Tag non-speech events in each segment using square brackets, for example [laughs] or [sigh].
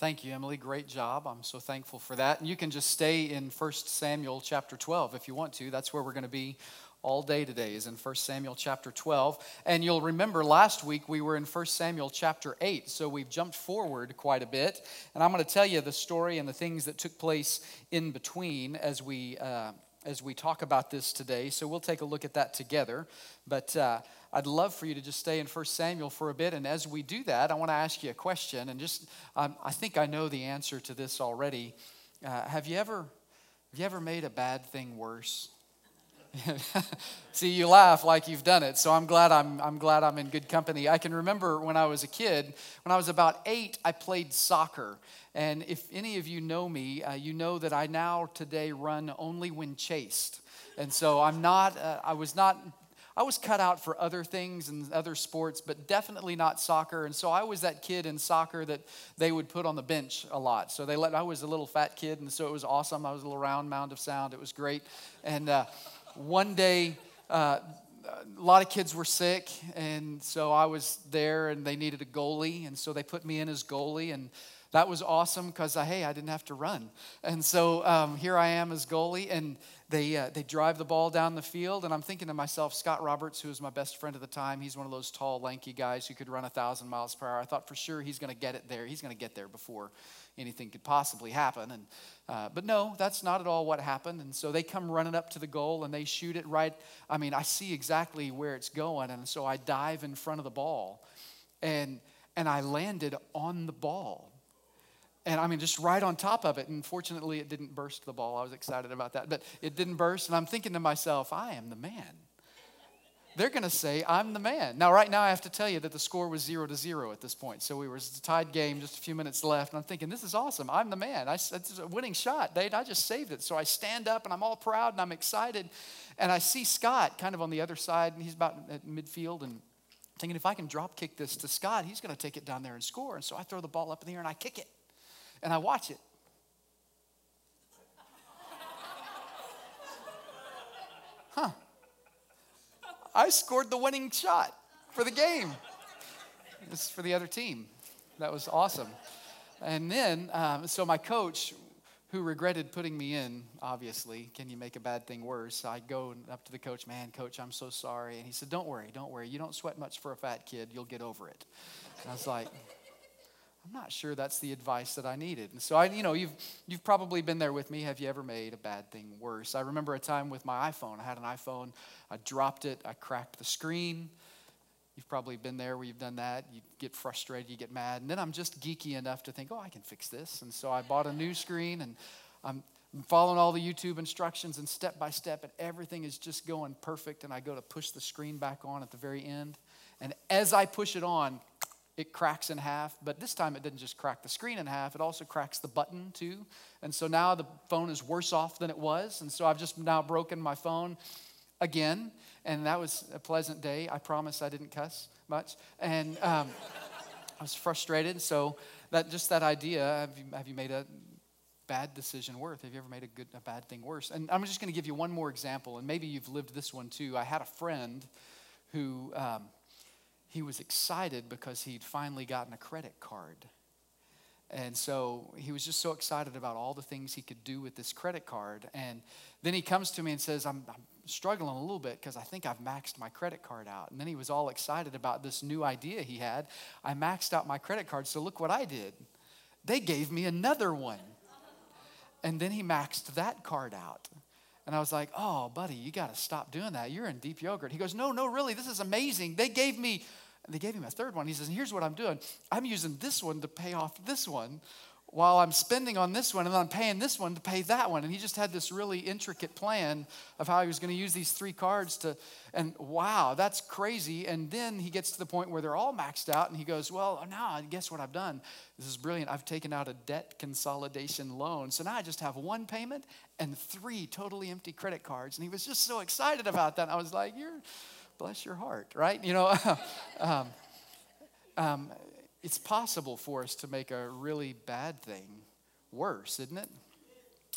Thank you, Emily. Great job. I'm so thankful for that. And you can just stay in 1 Samuel chapter 12 if you want to. That's where we're going to be all day today is in 1 Samuel chapter 12. And you'll remember last week we were in 1 Samuel chapter 8. So we've jumped forward quite a bit. And I'm going to tell you the story and the things that took place in between as we, uh, as we talk about this today. So we'll take a look at that together. But uh, I'd love for you to just stay in 1 Samuel for a bit. And as we do that, I want to ask you a question. And just, um, I think I know the answer to this already. Uh, have, you ever, have you ever made a bad thing worse? [laughs] See, you laugh like you've done it, so I'm glad I'm, I'm glad I'm in good company. I can remember when I was a kid, when I was about eight, I played soccer. And if any of you know me, uh, you know that I now today run only when chased. And so I'm not, uh, I was not I was cut out for other things and other sports, but definitely not soccer. And so I was that kid in soccer that they would put on the bench a lot. So they let I was a little fat kid, and so it was awesome. I was a little round mound of sound. It was great. And uh, one day. Uh, a lot of kids were sick, and so I was there, and they needed a goalie, and so they put me in as goalie, and that was awesome because hey, I didn't have to run, and so um, here I am as goalie, and they, uh, they drive the ball down the field, and I'm thinking to myself, Scott Roberts, who was my best friend at the time, he's one of those tall, lanky guys who could run a 1,000 miles per hour. I thought for sure he's going to get it there. He's going to get there before anything could possibly happen. And, uh, but no, that's not at all what happened. And so they come running up to the goal and they shoot it right. I mean, I see exactly where it's going. And so I dive in front of the ball, and, and I landed on the ball and I mean, just right on top of it. And fortunately, it didn't burst the ball. I was excited about that. But it didn't burst. And I'm thinking to myself, I am the man. They're going to say, I'm the man. Now, right now, I have to tell you that the score was zero to zero at this point. So we were a tied game, just a few minutes left. And I'm thinking, this is awesome. I'm the man. I, it's a winning shot, Dave. I just saved it. So I stand up and I'm all proud and I'm excited. And I see Scott kind of on the other side, and he's about at midfield. And thinking, if I can drop kick this to Scott, he's going to take it down there and score. And so I throw the ball up in the air and I kick it and I watch it. Huh. I scored the winning shot for the game. It's for the other team. That was awesome. And then, um, so my coach, who regretted putting me in, obviously, can you make a bad thing worse? I go up to the coach, man, coach, I'm so sorry. And he said, don't worry, don't worry. You don't sweat much for a fat kid. You'll get over it. And I was like, I'm not sure that's the advice that I needed. And so I, you know, you've you've probably been there with me. Have you ever made a bad thing worse? I remember a time with my iPhone. I had an iPhone. I dropped it. I cracked the screen. You've probably been there where you've done that. You get frustrated, you get mad, and then I'm just geeky enough to think, oh, I can fix this. And so I bought a new screen, and I'm following all the YouTube instructions and step by step, and everything is just going perfect. And I go to push the screen back on at the very end, and as I push it on, it cracks in half, but this time it didn't just crack the screen in half, it also cracks the button too. And so now the phone is worse off than it was. And so I've just now broken my phone again. And that was a pleasant day. I promise I didn't cuss much. And um, I was frustrated. So that just that idea have you, have you made a bad decision worse? Have you ever made a good a bad thing worse? And I'm just going to give you one more example, and maybe you've lived this one too. I had a friend who. Um, he was excited because he'd finally gotten a credit card. And so he was just so excited about all the things he could do with this credit card. And then he comes to me and says, I'm, I'm struggling a little bit because I think I've maxed my credit card out. And then he was all excited about this new idea he had. I maxed out my credit card, so look what I did. They gave me another one. And then he maxed that card out. And I was like, oh, buddy, you got to stop doing that. You're in deep yogurt. He goes, no, no, really, this is amazing. They gave me, they gave him a third one. He says, here's what I'm doing. I'm using this one to pay off this one while I'm spending on this one and I'm paying this one to pay that one. And he just had this really intricate plan of how he was going to use these three cards to, and wow, that's crazy. And then he gets to the point where they're all maxed out and he goes, Well, now guess what I've done? This is brilliant. I've taken out a debt consolidation loan. So now I just have one payment and three totally empty credit cards. And he was just so excited about that. I was like, You're, bless your heart, right? You know, [laughs] um, um, it's possible for us to make a really bad thing worse, isn't it?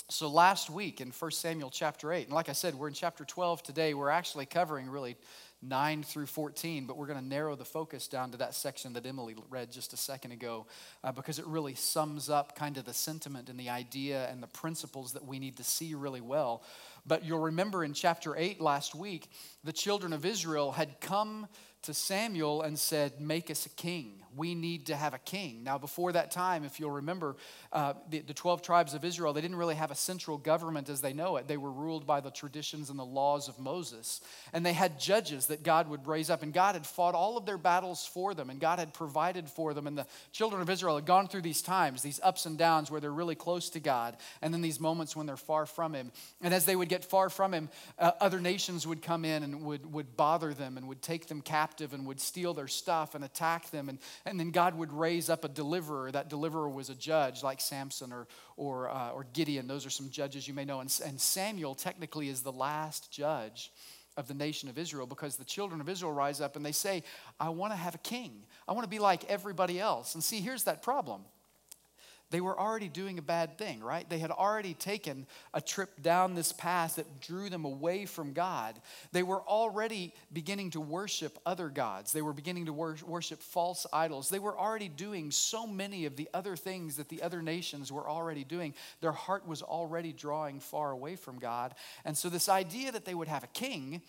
So last week in 1 Samuel chapter 8, and like I said, we're in chapter 12 today. We're actually covering really 9 through 14, but we're going to narrow the focus down to that section that Emily read just a second ago uh, because it really sums up kind of the sentiment and the idea and the principles that we need to see really well. But you'll remember in chapter 8 last week, the children of Israel had come to Samuel and said, Make us a king. We need to have a king. Now, before that time, if you'll remember, uh, the, the 12 tribes of Israel, they didn't really have a central government as they know it. They were ruled by the traditions and the laws of Moses. And they had judges that God would raise up. And God had fought all of their battles for them, and God had provided for them. And the children of Israel had gone through these times, these ups and downs where they're really close to God, and then these moments when they're far from Him. And as they would get far from Him, uh, other nations would come in and would, would bother them and would take them captive and would steal their stuff and attack them. And, and then God would raise up a deliverer. That deliverer was a judge like Samson or, or, uh, or Gideon. Those are some judges you may know. And, and Samuel technically is the last judge of the nation of Israel because the children of Israel rise up and they say, I want to have a king. I want to be like everybody else. And see, here's that problem they were already doing a bad thing, right? They had already taken a trip down this path that drew them away from God. They were already beginning to worship other gods. They were beginning to wor- worship false idols. They were already doing so many of the other things that the other nations were already doing. Their heart was already drawing far away from God. And so, this idea that they would have a king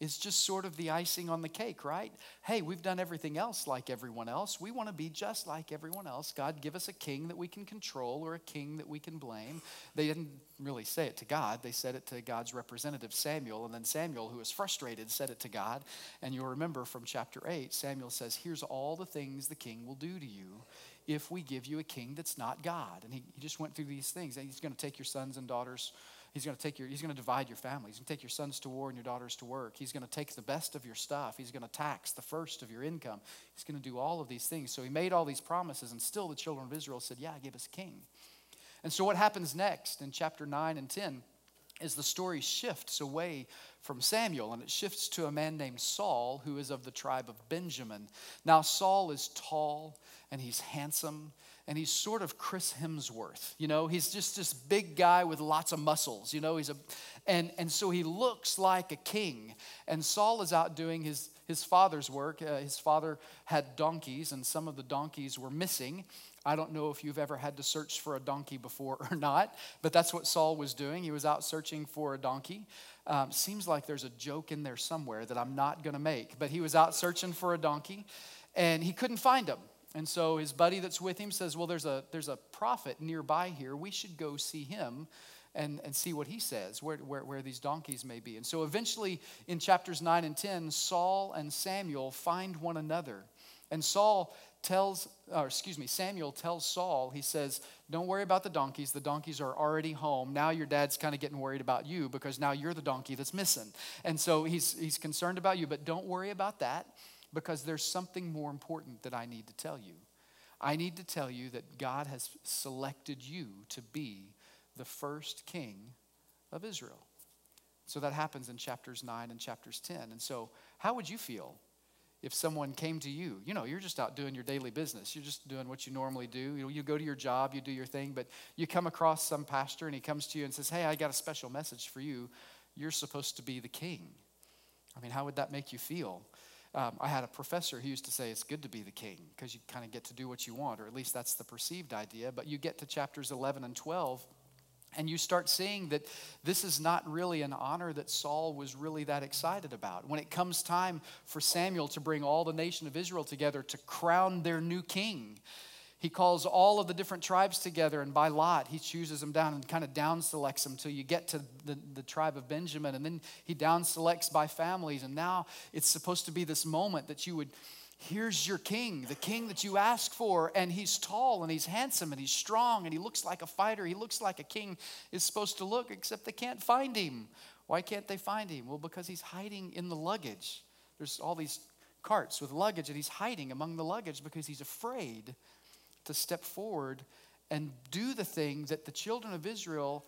is just sort of the icing on the cake, right? Hey, we've done everything else like everyone else. We want to be just like everyone else. God, give us a king that we can control or a king that we can blame. They didn't really say it to God, they said it to God's representative, Samuel. And then Samuel, who was frustrated, said it to God. And you'll remember from chapter 8, Samuel says, Here's all the things the king will do to you if we give you a king that's not God. And he, he just went through these things. And he's going to take your sons and daughters He's going to take your, he's going to divide your family. He's going to take your sons to war and your daughters to work. He's going to take the best of your stuff. He's going to tax the first of your income. He's going to do all of these things. So he made all these promises, and still the children of Israel said, Yeah, give us a king. And so what happens next in chapter 9 and 10 is the story shifts away from Samuel and it shifts to a man named Saul who is of the tribe of Benjamin. Now, Saul is tall and he's handsome and he's sort of Chris Hemsworth. You know, he's just this big guy with lots of muscles. You know, he's a, and, and so he looks like a king. And Saul is out doing his, his father's work. Uh, his father had donkeys, and some of the donkeys were missing. I don't know if you've ever had to search for a donkey before [laughs] or not, but that's what Saul was doing. He was out searching for a donkey. Um, seems like there's a joke in there somewhere that I'm not going to make, but he was out searching for a donkey and he couldn't find him. And so his buddy that's with him says, Well, there's a, there's a prophet nearby here. We should go see him and, and see what he says, where, where, where these donkeys may be. And so eventually in chapters 9 and 10, Saul and Samuel find one another. And Saul tells, or excuse me, Samuel tells Saul, he says, Don't worry about the donkeys. The donkeys are already home. Now your dad's kind of getting worried about you because now you're the donkey that's missing. And so he's, he's concerned about you, but don't worry about that because there's something more important that I need to tell you. I need to tell you that God has selected you to be the first king of Israel. So that happens in chapters 9 and chapters 10. And so, how would you feel if someone came to you? You know, you're just out doing your daily business. You're just doing what you normally do. You know, you go to your job, you do your thing, but you come across some pastor and he comes to you and says, Hey, I got a special message for you. You're supposed to be the king. I mean, how would that make you feel? Um, I had a professor who used to say it's good to be the king because you kind of get to do what you want, or at least that's the perceived idea. But you get to chapters 11 and 12, and you start seeing that this is not really an honor that Saul was really that excited about. When it comes time for Samuel to bring all the nation of Israel together to crown their new king, he calls all of the different tribes together, and by lot, he chooses them down and kind of down selects them until you get to the, the tribe of Benjamin. And then he down selects by families. And now it's supposed to be this moment that you would here's your king, the king that you ask for. And he's tall and he's handsome and he's strong and he looks like a fighter. He looks like a king is supposed to look, except they can't find him. Why can't they find him? Well, because he's hiding in the luggage. There's all these carts with luggage, and he's hiding among the luggage because he's afraid to step forward and do the thing that the children of Israel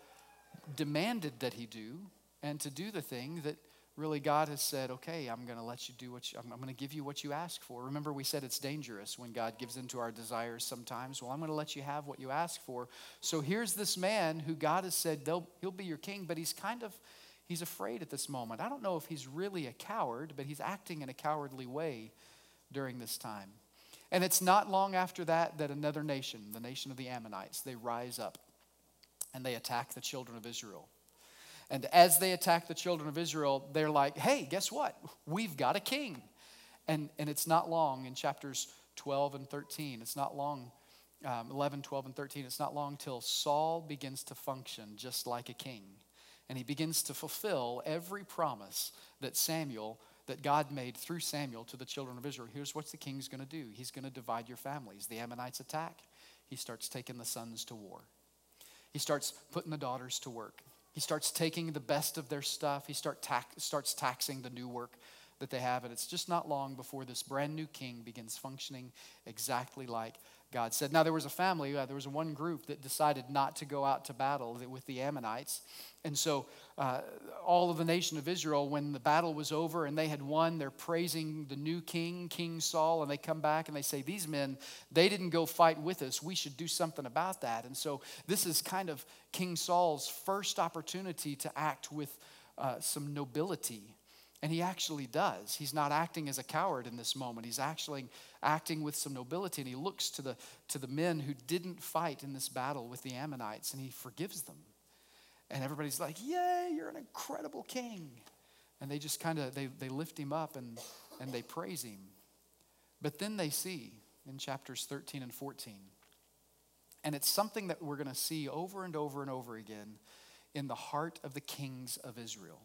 demanded that he do, and to do the thing that really God has said, okay, I'm going to let you do what you, I'm, I'm going to give you what you ask for. Remember, we said it's dangerous when God gives into our desires sometimes. Well, I'm going to let you have what you ask for. So here's this man who God has said he'll be your king, but he's kind of He's afraid at this moment. I don't know if he's really a coward, but he's acting in a cowardly way during this time. And it's not long after that that another nation, the nation of the Ammonites, they rise up and they attack the children of Israel. And as they attack the children of Israel, they're like, hey, guess what? We've got a king. And, and it's not long in chapters 12 and 13. It's not long, um, 11, 12, and 13. It's not long till Saul begins to function just like a king. And he begins to fulfill every promise that Samuel that God made through Samuel to the children of Israel. Here's what the king's going to do He's going to divide your families. The Ammonites attack, he starts taking the sons to war. He starts putting the daughters to work. He starts taking the best of their stuff. He start starts taxing the new work that they have. And it's just not long before this brand new king begins functioning exactly like God said. Now, there was a family, uh, there was one group that decided not to go out to battle with the Ammonites. And so, uh, all of the nation of Israel, when the battle was over and they had won, they're praising the new king, King Saul, and they come back and they say, These men, they didn't go fight with us. We should do something about that. And so, this is kind of King Saul's first opportunity to act with uh, some nobility and he actually does. He's not acting as a coward in this moment. He's actually acting with some nobility. And he looks to the, to the men who didn't fight in this battle with the Ammonites and he forgives them. And everybody's like, Yay, you're an incredible king. And they just kind of they, they lift him up and, and they praise him. But then they see in chapters 13 and 14. And it's something that we're going to see over and over and over again in the heart of the kings of Israel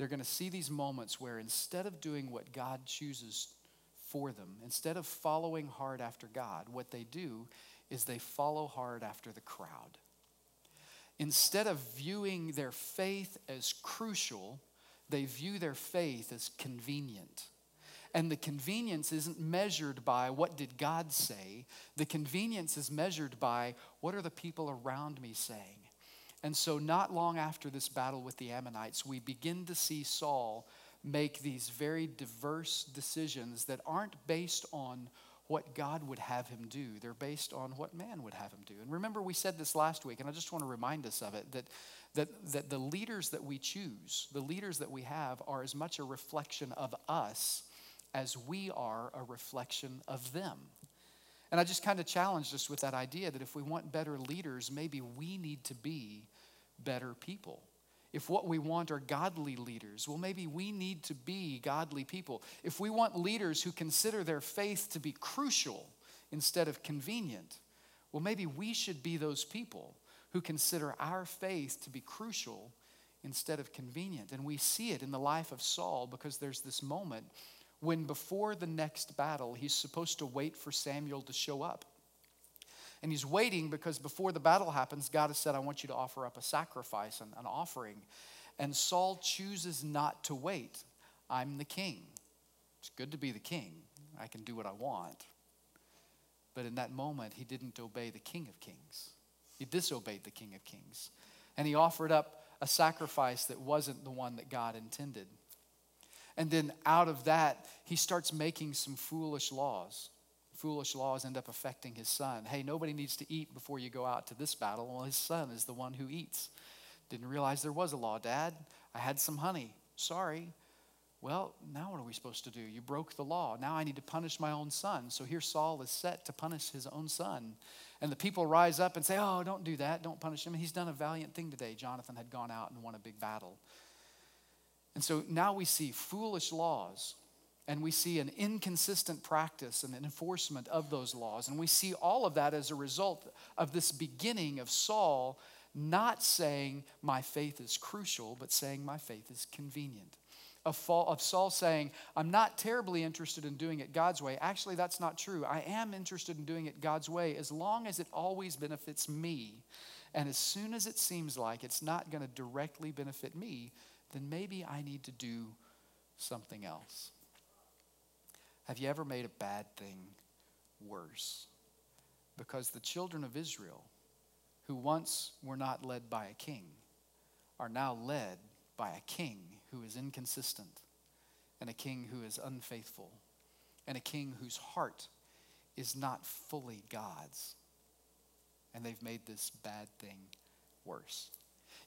they're going to see these moments where instead of doing what God chooses for them, instead of following hard after God, what they do is they follow hard after the crowd. Instead of viewing their faith as crucial, they view their faith as convenient. And the convenience isn't measured by what did God say. The convenience is measured by what are the people around me saying? And so, not long after this battle with the Ammonites, we begin to see Saul make these very diverse decisions that aren't based on what God would have him do. They're based on what man would have him do. And remember, we said this last week, and I just want to remind us of it that, that, that the leaders that we choose, the leaders that we have, are as much a reflection of us as we are a reflection of them. And I just kind of challenged us with that idea that if we want better leaders, maybe we need to be better people. If what we want are godly leaders, well, maybe we need to be godly people. If we want leaders who consider their faith to be crucial instead of convenient, well, maybe we should be those people who consider our faith to be crucial instead of convenient. And we see it in the life of Saul because there's this moment when before the next battle, he's supposed to wait for Samuel to show up. And he's waiting because before the battle happens, God has said, I want you to offer up a sacrifice, and an offering. And Saul chooses not to wait. I'm the king. It's good to be the king. I can do what I want. But in that moment, he didn't obey the king of kings. He disobeyed the king of kings. And he offered up a sacrifice that wasn't the one that God intended. And then out of that, he starts making some foolish laws. Foolish laws end up affecting his son. Hey, nobody needs to eat before you go out to this battle. Well, his son is the one who eats. Didn't realize there was a law, Dad. I had some honey. Sorry. Well, now what are we supposed to do? You broke the law. Now I need to punish my own son. So here Saul is set to punish his own son. And the people rise up and say, Oh, don't do that. Don't punish him. He's done a valiant thing today. Jonathan had gone out and won a big battle. And so now we see foolish laws and we see an inconsistent practice and an enforcement of those laws. And we see all of that as a result of this beginning of Saul not saying, My faith is crucial, but saying, My faith is convenient. Of, Saul saying, I'm not terribly interested in doing it God's way. Actually, that's not true. I am interested in doing it God's way as long as it always benefits me. And as soon as it seems like it's not going to directly benefit me, then maybe I need to do something else. Have you ever made a bad thing worse? Because the children of Israel, who once were not led by a king, are now led by a king who is inconsistent, and a king who is unfaithful, and a king whose heart is not fully God's. And they've made this bad thing worse.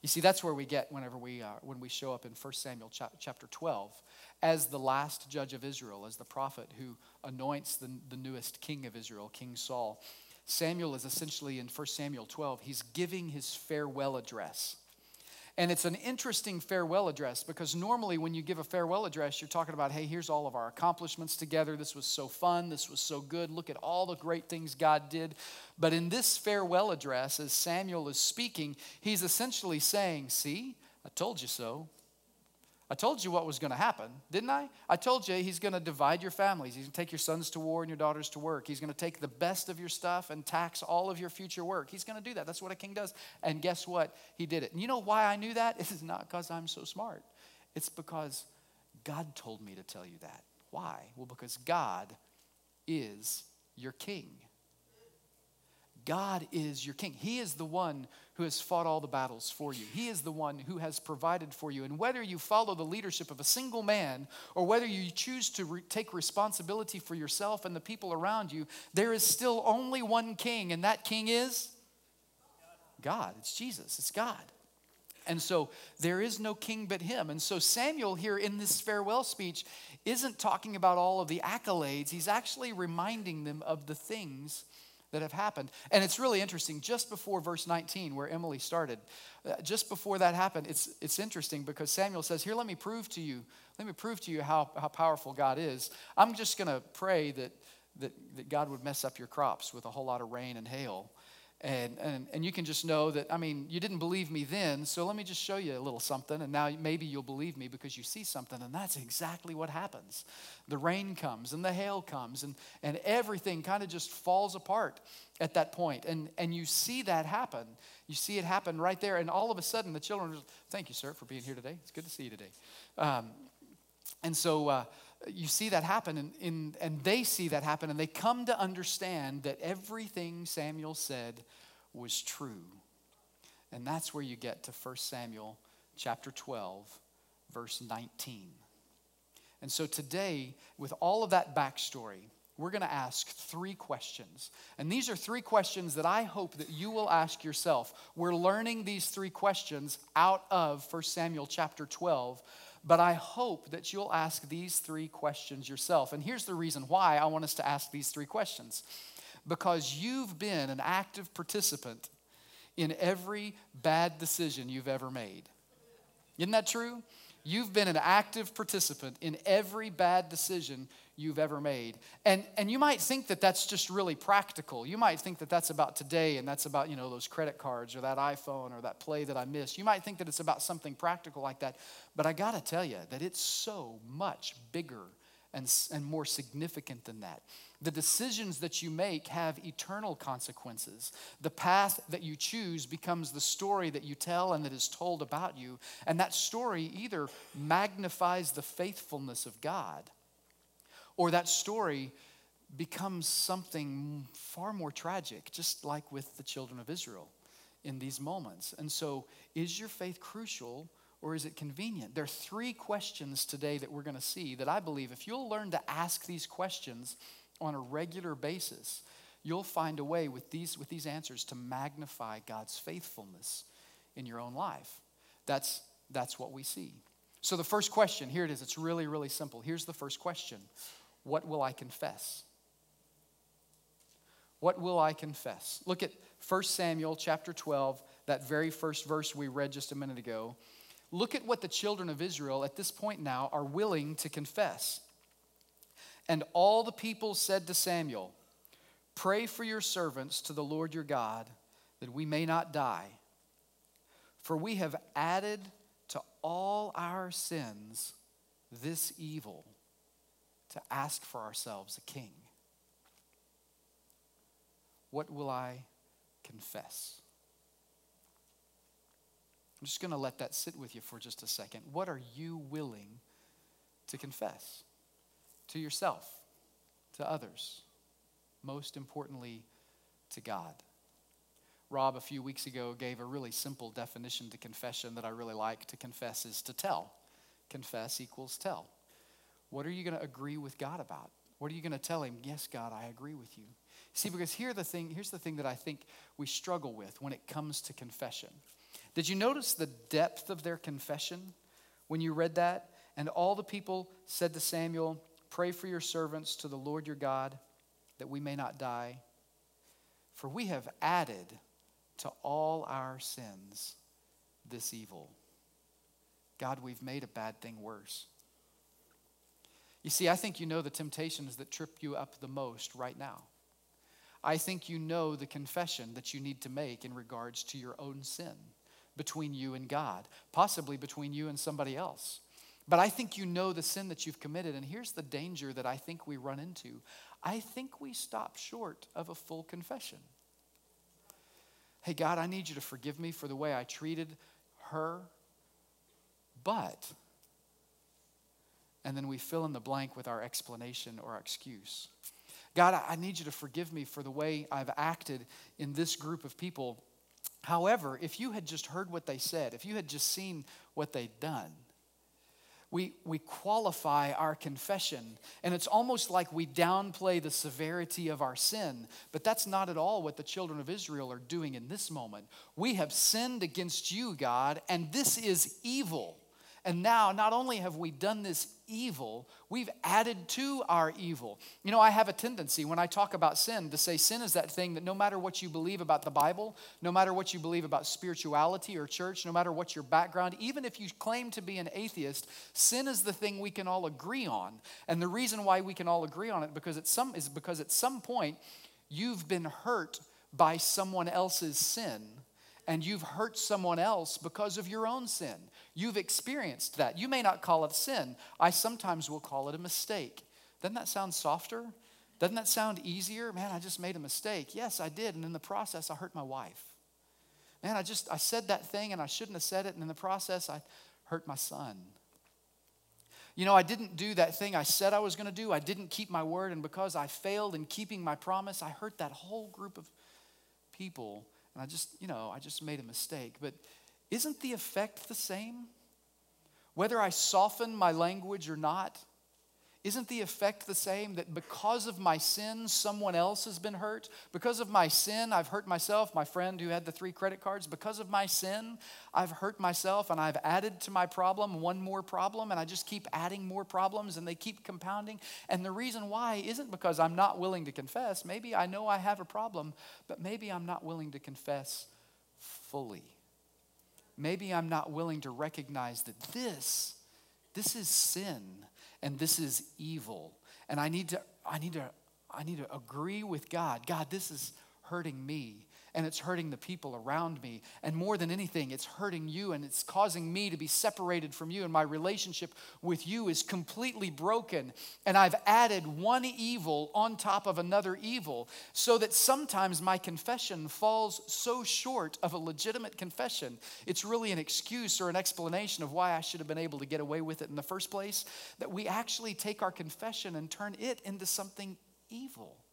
You see, that's where we get whenever we, uh, when we show up in 1 Samuel chapter 12 as the last judge of Israel, as the prophet who anoints the, the newest king of Israel, King Saul. Samuel is essentially in 1 Samuel 12, he's giving his farewell address. And it's an interesting farewell address because normally when you give a farewell address, you're talking about, hey, here's all of our accomplishments together. This was so fun. This was so good. Look at all the great things God did. But in this farewell address, as Samuel is speaking, he's essentially saying, see, I told you so. I told you what was going to happen, didn't I? I told you he's going to divide your families. He's going to take your sons to war and your daughters to work. He's going to take the best of your stuff and tax all of your future work. He's going to do that. That's what a king does. And guess what? He did it. And you know why I knew that? [laughs] It's not because I'm so smart. It's because God told me to tell you that. Why? Well, because God is your king. God is your king. He is the one who has fought all the battles for you. He is the one who has provided for you. And whether you follow the leadership of a single man or whether you choose to re- take responsibility for yourself and the people around you, there is still only one king, and that king is God. It's Jesus, it's God. And so there is no king but him. And so Samuel here in this farewell speech isn't talking about all of the accolades, he's actually reminding them of the things that have happened. And it's really interesting, just before verse 19, where Emily started, uh, just before that happened, it's, it's interesting because Samuel says, Here, let me prove to you, let me prove to you how, how powerful God is. I'm just going to pray that, that, that God would mess up your crops with a whole lot of rain and hail. And, and, and you can just know that, I mean, you didn't believe me then, so let me just show you a little something, and now maybe you'll believe me because you see something, and that's exactly what happens. The rain comes, and the hail comes, and, and everything kind of just falls apart at that point. And, and you see that happen. You see it happen right there, and all of a sudden the children are, thank you, sir, for being here today. It's good to see you today. Um, and so, uh, you see that happen, and, in, and they see that happen, and they come to understand that everything Samuel said was true. And that's where you get to 1 Samuel chapter 12, verse 19. And so today, with all of that backstory, we're going to ask three questions. And these are three questions that I hope that you will ask yourself. We're learning these three questions out of 1 Samuel chapter 12 but I hope that you'll ask these three questions yourself. And here's the reason why I want us to ask these three questions because you've been an active participant in every bad decision you've ever made. Isn't that true? You've been an active participant in every bad decision you've ever made. And, and you might think that that's just really practical. You might think that that's about today and that's about, you know, those credit cards or that iPhone or that play that I missed. You might think that it's about something practical like that. But I got to tell you that it's so much bigger and, and more significant than that. The decisions that you make have eternal consequences. The path that you choose becomes the story that you tell and that is told about you. And that story either magnifies the faithfulness of God or that story becomes something far more tragic, just like with the children of Israel in these moments. And so, is your faith crucial or is it convenient? There are three questions today that we're going to see that I believe if you'll learn to ask these questions on a regular basis, you'll find a way with these, with these answers to magnify God's faithfulness in your own life. That's, that's what we see. So, the first question here it is. It's really, really simple. Here's the first question what will I confess? What will I confess? Look at 1 Samuel chapter 12, that very first verse we read just a minute ago. Look at what the children of Israel at this point now are willing to confess. And all the people said to Samuel, Pray for your servants to the Lord your God, that we may not die. For we have added to all our sins this evil to ask for ourselves a king. What will I confess? I'm just going to let that sit with you for just a second. What are you willing to confess to yourself, to others, most importantly, to God? Rob, a few weeks ago, gave a really simple definition to confession that I really like. To confess is to tell. Confess equals tell. What are you going to agree with God about? What are you going to tell him? Yes, God, I agree with you. See, because here the thing, here's the thing that I think we struggle with when it comes to confession. Did you notice the depth of their confession when you read that? And all the people said to Samuel, Pray for your servants to the Lord your God, that we may not die. For we have added to all our sins this evil. God, we've made a bad thing worse. You see, I think you know the temptations that trip you up the most right now. I think you know the confession that you need to make in regards to your own sin between you and God, possibly between you and somebody else. But I think you know the sin that you've committed, and here's the danger that I think we run into. I think we stop short of a full confession. Hey, God, I need you to forgive me for the way I treated her, but, and then we fill in the blank with our explanation or our excuse. God, I need you to forgive me for the way I've acted in this group of people. However, if you had just heard what they said, if you had just seen what they'd done, we, we qualify our confession. And it's almost like we downplay the severity of our sin. But that's not at all what the children of Israel are doing in this moment. We have sinned against you, God, and this is evil. And now, not only have we done this evil, we've added to our evil. You know, I have a tendency when I talk about sin to say sin is that thing that no matter what you believe about the Bible, no matter what you believe about spirituality or church, no matter what your background, even if you claim to be an atheist, sin is the thing we can all agree on. And the reason why we can all agree on it because at some, is because at some point you've been hurt by someone else's sin and you've hurt someone else because of your own sin. You've experienced that. You may not call it sin. I sometimes will call it a mistake. Doesn't that sound softer? Doesn't that sound easier? Man, I just made a mistake. Yes, I did. And in the process, I hurt my wife. Man, I just, I said that thing and I shouldn't have said it. And in the process, I hurt my son. You know, I didn't do that thing I said I was going to do. I didn't keep my word. And because I failed in keeping my promise, I hurt that whole group of people. And I just, you know, I just made a mistake. But isn't the effect the same? Whether I soften my language or not, isn't the effect the same that because of my sin, someone else has been hurt? Because of my sin, I've hurt myself. My friend who had the three credit cards, because of my sin, I've hurt myself and I've added to my problem one more problem, and I just keep adding more problems and they keep compounding. And the reason why isn't because I'm not willing to confess. Maybe I know I have a problem, but maybe I'm not willing to confess fully. Maybe I'm not willing to recognize that this, this is sin and this is evil. And I need to, I need to, I need to agree with God. God, this is hurting me and it's hurting the people around me. And more than anything, it's hurting you and it's causing me to be separated from you. And my relationship with you is completely broken. And I've added one evil on top of another evil so that sometimes my confession falls so short of a legitimate confession. It's really an excuse or an explanation of why I should have been able to get away with it in the first place. That we actually take our confession and turn it into something evil.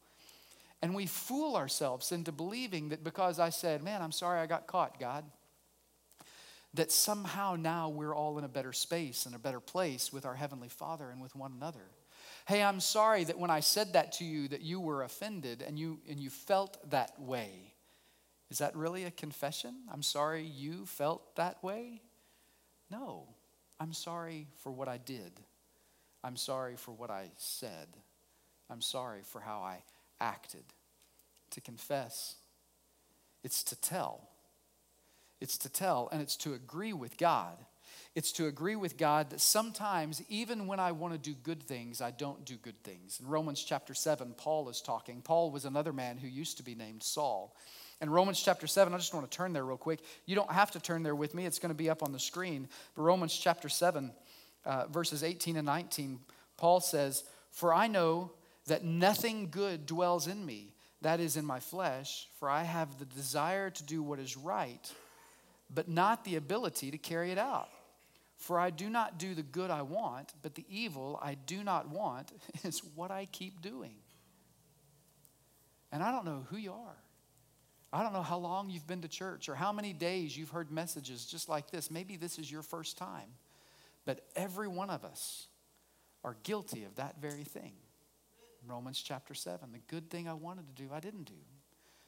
And we fool ourselves into believing that because I said, Man, I'm sorry I got caught, God, that somehow now we're all in a better space and a better place with our Heavenly Father and with one another. Hey, I'm sorry that when I said that to you that you were offended and you and you felt that way. Is that really a confession? I'm sorry you felt that way? No. I'm sorry for what I did. I'm sorry for what I said. I'm sorry for how I acted. To confess, it's to tell. It's to tell, and it's to agree with God. It's to agree with God that sometimes, even when I want to do good things, I don't do good things. In Romans chapter 7, Paul is talking. Paul was another man who used to be named Saul. In Romans chapter 7, I just want to turn there real quick. You don't have to turn there with me, it's going to be up on the screen. But Romans chapter 7, uh, verses 18 and 19, Paul says, For I know that nothing good dwells in me, that is, in my flesh, for I have the desire to do what is right, but not the ability to carry it out. For I do not do the good I want, but the evil I do not want [laughs] is what I keep doing. And I don't know who you are. I don't know how long you've been to church or how many days you've heard messages just like this. Maybe this is your first time. But every one of us are guilty of that very thing. Romans chapter 7. The good thing I wanted to do, I didn't do.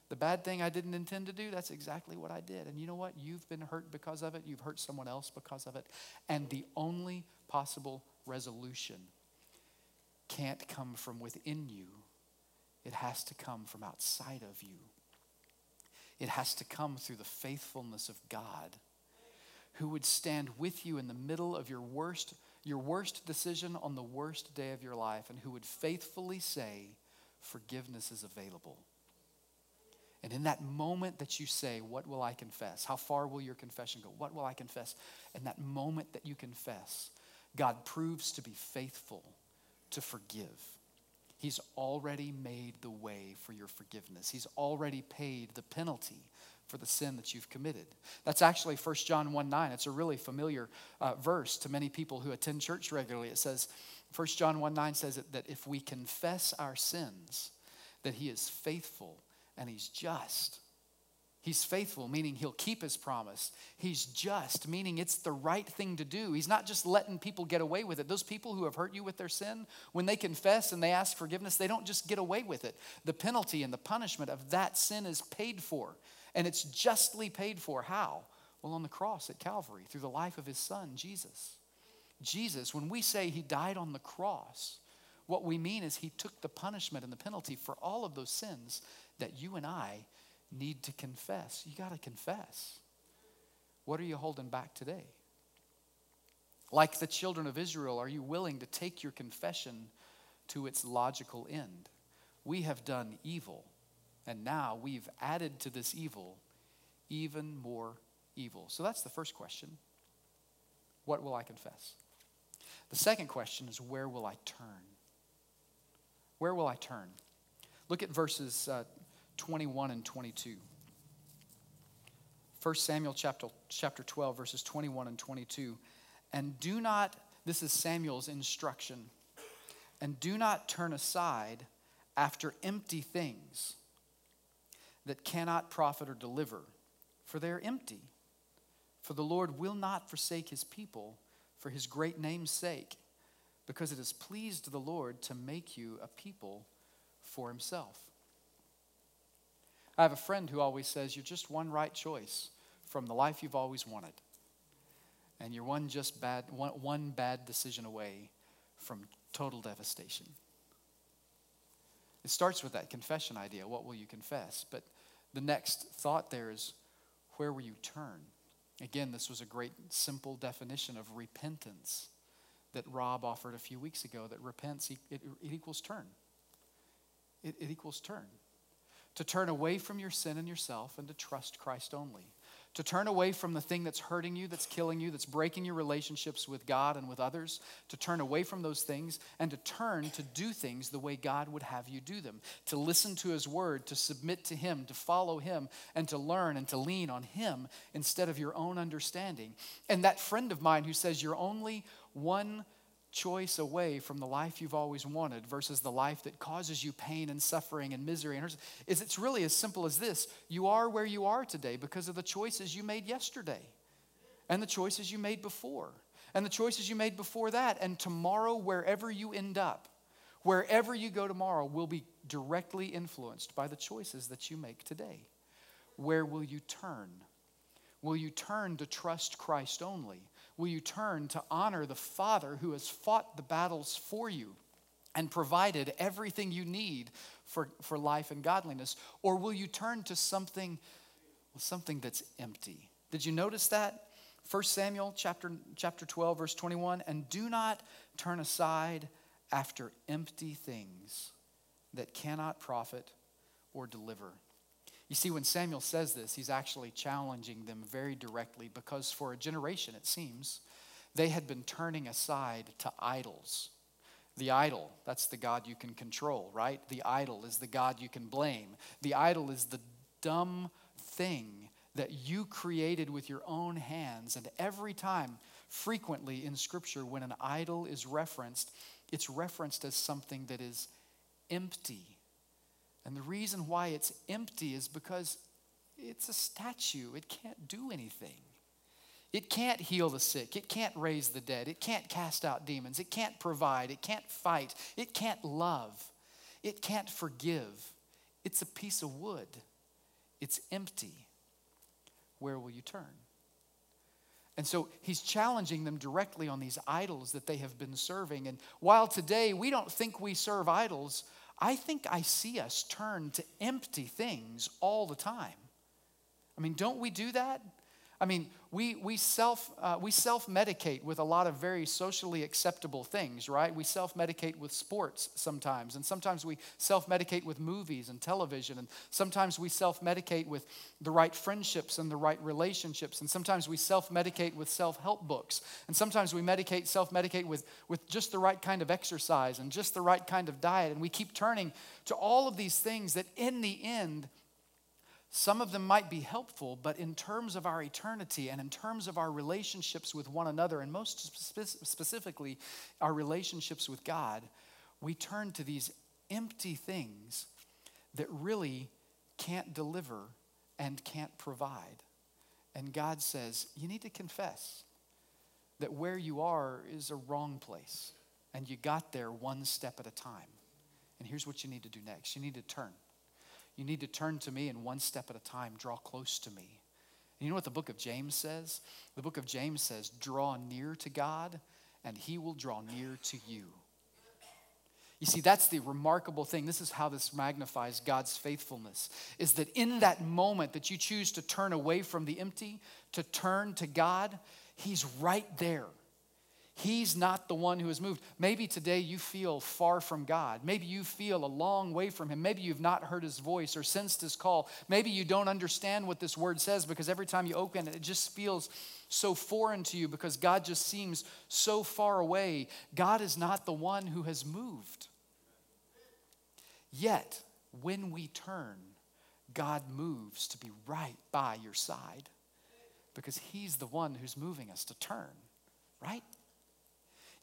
The bad thing I didn't intend to do, that's exactly what I did. And you know what? You've been hurt because of it. You've hurt someone else because of it. And the only possible resolution can't come from within you, it has to come from outside of you. It has to come through the faithfulness of God, who would stand with you in the middle of your worst, your worst decision on the worst day of your life, and who would faithfully say, Forgiveness is available. And in that moment that you say, What will I confess? How far will your confession go? What will I confess? In that moment that you confess, God proves to be faithful to forgive. He's already made the way for your forgiveness. He's already paid the penalty for the sin that you've committed. That's actually 1 John 1 9. It's a really familiar uh, verse to many people who attend church regularly. It says, 1 John 1 9 says that if we confess our sins, that he is faithful and he's just. He's faithful, meaning he'll keep his promise. He's just, meaning it's the right thing to do. He's not just letting people get away with it. Those people who have hurt you with their sin, when they confess and they ask forgiveness, they don't just get away with it. The penalty and the punishment of that sin is paid for, and it's justly paid for. How? Well, on the cross at Calvary, through the life of his son, Jesus. Jesus, when we say he died on the cross, what we mean is he took the punishment and the penalty for all of those sins that you and I need to confess. You got to confess. What are you holding back today? Like the children of Israel, are you willing to take your confession to its logical end? We have done evil, and now we've added to this evil even more evil. So that's the first question. What will I confess? The second question is where will I turn? Where will I turn? Look at verses uh, 21 and 22. 1 Samuel chapter, chapter 12, verses 21 and 22. And do not, this is Samuel's instruction, and do not turn aside after empty things that cannot profit or deliver, for they are empty. For the Lord will not forsake his people for his great name's sake, because it has pleased the Lord to make you a people for himself. I have a friend who always says, You're just one right choice from the life you've always wanted. And you're one just bad, one, one bad decision away from total devastation. It starts with that confession idea. What will you confess? But the next thought there is, where will you turn? Again, this was a great simple definition of repentance that Rob offered a few weeks ago that repents, it, it equals turn. It, it equals turn to turn away from your sin and yourself and to trust Christ only. To turn away from the thing that's hurting you, that's killing you, that's breaking your relationships with God and with others, to turn away from those things and to turn to do things the way God would have you do them. To listen to His word, to submit to Him, to follow Him, and to learn and to lean on Him instead of your own understanding. And that friend of mine who says you're only one choice away from the life you've always wanted versus the life that causes you pain and suffering and misery and is it's really as simple as this. You are where you are today because of the choices you made yesterday and the choices you made before and the choices you made before that. And tomorrow wherever you end up wherever you go tomorrow will be directly influenced by the choices that you make today. Where will you turn? Will you turn to trust Christ only will you turn to honor the Father who has fought the battles for you and provided everything you need for, for life and godliness? Or will you turn to something, something that's empty? Did you notice that? 1 Samuel chapter, chapter 12, verse 21 and do not turn aside after empty things that cannot profit or deliver. You see, when Samuel says this, he's actually challenging them very directly because for a generation, it seems, they had been turning aside to idols. The idol, that's the God you can control, right? The idol is the God you can blame. The idol is the dumb thing that you created with your own hands. And every time, frequently in Scripture, when an idol is referenced, it's referenced as something that is empty and the reason why it's empty is because it's a statue. It can't do anything. It can't heal the sick. It can't raise the dead. It can't cast out demons. It can't provide. It can't fight. It can't love. It can't forgive. It's a piece of wood. it's empty. Where will you turn? And so he's challenging them directly on these idols that they have been serving. And while today we don't think we serve idols, I think I see us turn to empty things all the time. I mean, don't we do that? I mean, we, we, self, uh, we self-medicate with a lot of very socially acceptable things, right? We self-medicate with sports sometimes, and sometimes we self-medicate with movies and television, and sometimes we self-medicate with the right friendships and the right relationships, and sometimes we self-medicate with self-help books, and sometimes we medicate, self-medicate with, with just the right kind of exercise and just the right kind of diet, and we keep turning to all of these things that in the end – some of them might be helpful, but in terms of our eternity and in terms of our relationships with one another, and most spe- specifically our relationships with God, we turn to these empty things that really can't deliver and can't provide. And God says, You need to confess that where you are is a wrong place, and you got there one step at a time. And here's what you need to do next you need to turn. You need to turn to me and one step at a time, draw close to me. And you know what the book of James says? The book of James says, draw near to God, and he will draw near to you. You see, that's the remarkable thing. This is how this magnifies God's faithfulness is that in that moment that you choose to turn away from the empty, to turn to God, He's right there. He's not the one who has moved. Maybe today you feel far from God. Maybe you feel a long way from Him. Maybe you've not heard His voice or sensed His call. Maybe you don't understand what this word says because every time you open it, it just feels so foreign to you because God just seems so far away. God is not the one who has moved. Yet, when we turn, God moves to be right by your side because He's the one who's moving us to turn, right?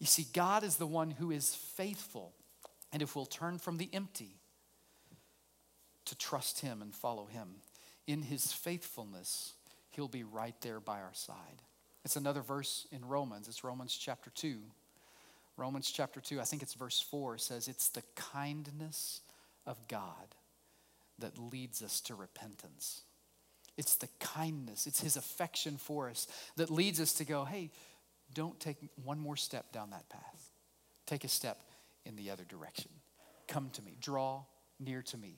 You see, God is the one who is faithful. And if we'll turn from the empty to trust Him and follow Him, in His faithfulness, He'll be right there by our side. It's another verse in Romans. It's Romans chapter 2. Romans chapter 2, I think it's verse 4, says, It's the kindness of God that leads us to repentance. It's the kindness, it's His affection for us that leads us to go, hey, don't take one more step down that path. Take a step in the other direction. Come to me, draw near to me,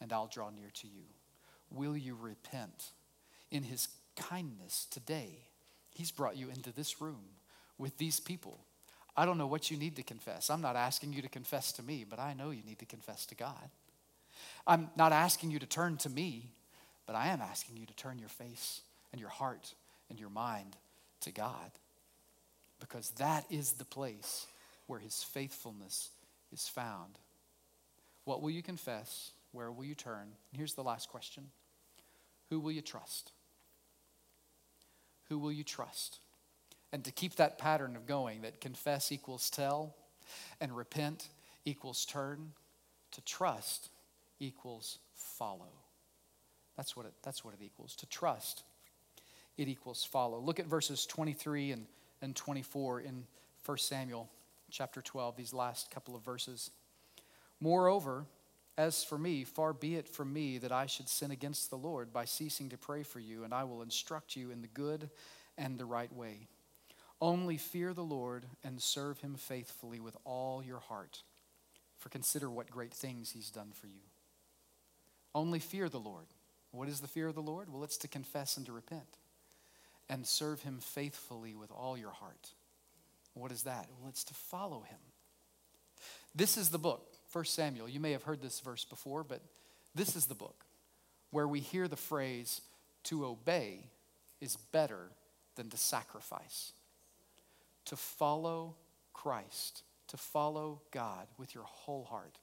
and I'll draw near to you. Will you repent? In his kindness today, he's brought you into this room with these people. I don't know what you need to confess. I'm not asking you to confess to me, but I know you need to confess to God. I'm not asking you to turn to me, but I am asking you to turn your face and your heart and your mind to God because that is the place where his faithfulness is found. What will you confess? Where will you turn? And here's the last question Who will you trust? Who will you trust? And to keep that pattern of going, that confess equals tell, and repent equals turn, to trust equals follow. That's what it, that's what it equals. To trust, it equals follow. Look at verses 23 and and 24 in 1 Samuel chapter 12, these last couple of verses. Moreover, as for me, far be it from me that I should sin against the Lord by ceasing to pray for you, and I will instruct you in the good and the right way. Only fear the Lord and serve him faithfully with all your heart, for consider what great things he's done for you. Only fear the Lord. What is the fear of the Lord? Well, it's to confess and to repent and serve him faithfully with all your heart. What is that? Well, it's to follow him. This is the book, 1 Samuel. You may have heard this verse before, but this is the book where we hear the phrase, to obey is better than to sacrifice. To follow Christ, to follow God with your whole heart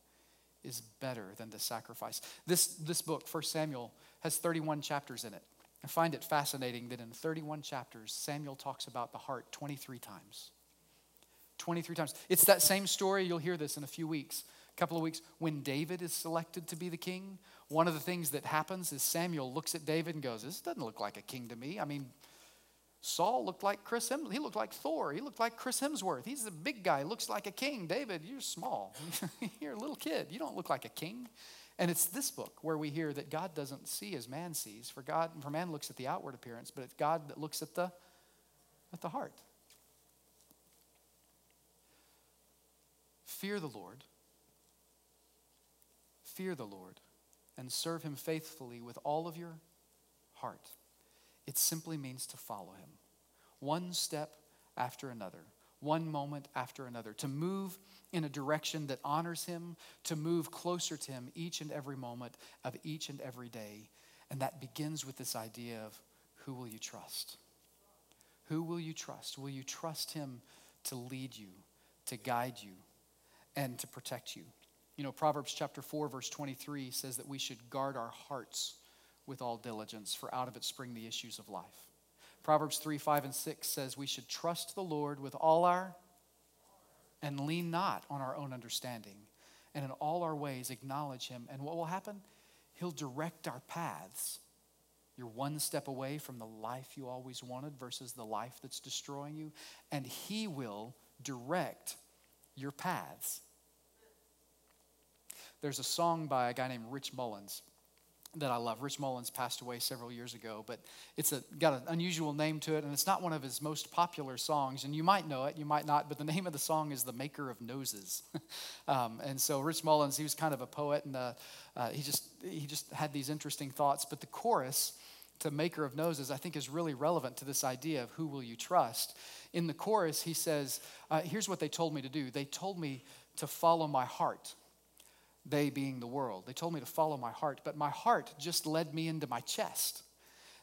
is better than to sacrifice. This, this book, 1 Samuel, has 31 chapters in it. I find it fascinating that in 31 chapters, Samuel talks about the heart 23 times. 23 times. It's that same story. You'll hear this in a few weeks, a couple of weeks. When David is selected to be the king, one of the things that happens is Samuel looks at David and goes, This doesn't look like a king to me. I mean, Saul looked like Chris Hemsworth. He looked like Thor. He looked like Chris Hemsworth. He's a big guy, looks like a king. David, you're small. [laughs] you're a little kid. You don't look like a king. And it's this book where we hear that God doesn't see as man sees. For God, for man looks at the outward appearance, but it's God that looks at the at the heart. Fear the Lord. Fear the Lord and serve him faithfully with all of your heart. It simply means to follow him, one step after another, one moment after another, to move in a direction that honors him, to move closer to him each and every moment of each and every day. And that begins with this idea of who will you trust? Who will you trust? Will you trust him to lead you, to guide you, and to protect you? You know, Proverbs chapter 4, verse 23 says that we should guard our hearts with all diligence, for out of it spring the issues of life. Proverbs 3, 5, and 6 says we should trust the Lord with all our and lean not on our own understanding. And in all our ways acknowledge him. And what will happen? He'll direct our paths. You're one step away from the life you always wanted versus the life that's destroying you. And he will direct your paths. There's a song by a guy named Rich Mullins that I love. Rich Mullins passed away several years ago, but it's a, got an unusual name to it, and it's not one of his most popular songs. And you might know it, you might not, but the name of the song is "The Maker of Noses." [laughs] um, and so Rich Mullins, he was kind of a poet, and uh, uh, he just he just had these interesting thoughts. But the chorus to "Maker of Noses," I think, is really relevant to this idea of who will you trust. In the chorus, he says, uh, "Here's what they told me to do. They told me to follow my heart." They being the world. They told me to follow my heart, but my heart just led me into my chest.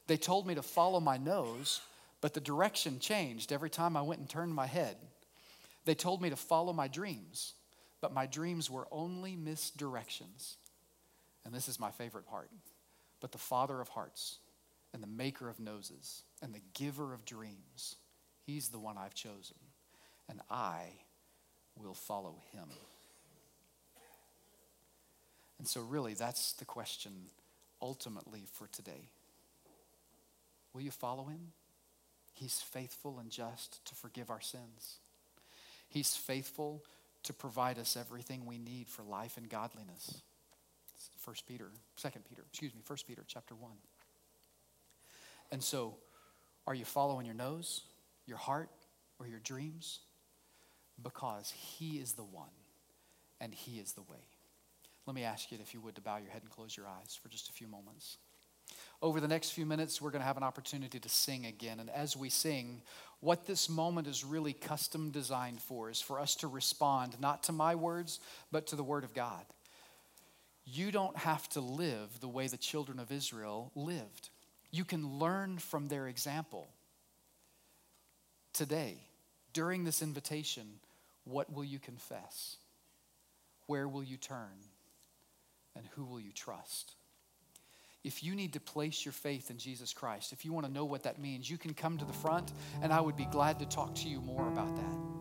They told me to follow my nose, but the direction changed every time I went and turned my head. They told me to follow my dreams, but my dreams were only misdirections. And this is my favorite part. But the Father of hearts, and the maker of noses, and the giver of dreams, He's the one I've chosen, and I will follow Him. And so, really, that's the question ultimately for today. Will you follow him? He's faithful and just to forgive our sins. He's faithful to provide us everything we need for life and godliness. First Peter, Second Peter, excuse me, First Peter chapter 1. And so, are you following your nose, your heart, or your dreams? Because he is the one and he is the way. Let me ask you, if you would, to bow your head and close your eyes for just a few moments. Over the next few minutes, we're going to have an opportunity to sing again. And as we sing, what this moment is really custom designed for is for us to respond not to my words, but to the Word of God. You don't have to live the way the children of Israel lived, you can learn from their example. Today, during this invitation, what will you confess? Where will you turn? And who will you trust? If you need to place your faith in Jesus Christ, if you want to know what that means, you can come to the front and I would be glad to talk to you more about that.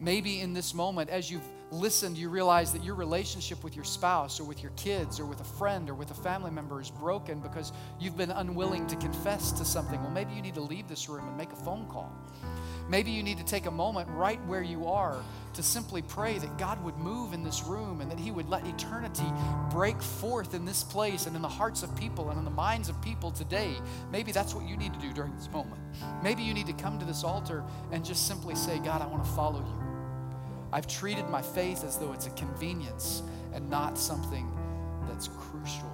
Maybe in this moment, as you've listened, you realize that your relationship with your spouse or with your kids or with a friend or with a family member is broken because you've been unwilling to confess to something. Well, maybe you need to leave this room and make a phone call. Maybe you need to take a moment right where you are to simply pray that God would move in this room and that He would let eternity break forth in this place and in the hearts of people and in the minds of people today. Maybe that's what you need to do during this moment. Maybe you need to come to this altar and just simply say, God, I want to follow you. I've treated my faith as though it's a convenience and not something that's crucial.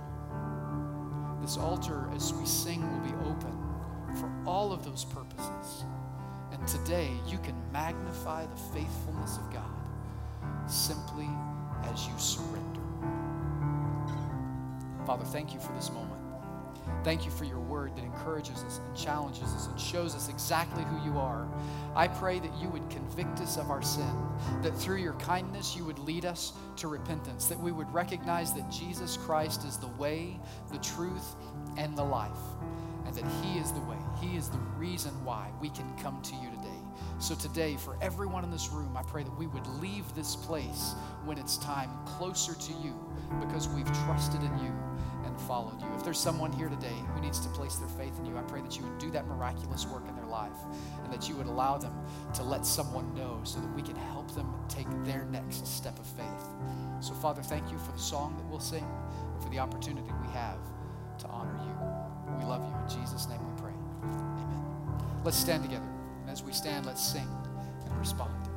This altar, as we sing, will be open for all of those purposes. And today, you can magnify the faithfulness of God simply as you surrender. Father, thank you for this moment. Thank you for your word that encourages us and challenges us and shows us exactly who you are. I pray that you would convict us of our sin, that through your kindness you would lead us to repentance, that we would recognize that Jesus Christ is the way, the truth, and the life, and that He is the way, He is the reason why we can come to you. So, today, for everyone in this room, I pray that we would leave this place when it's time closer to you because we've trusted in you and followed you. If there's someone here today who needs to place their faith in you, I pray that you would do that miraculous work in their life and that you would allow them to let someone know so that we can help them take their next step of faith. So, Father, thank you for the song that we'll sing, for for the opportunity we have to honor you. We love you. In Jesus' name we pray. Amen. Let's stand together. As we stand, let's sing and respond.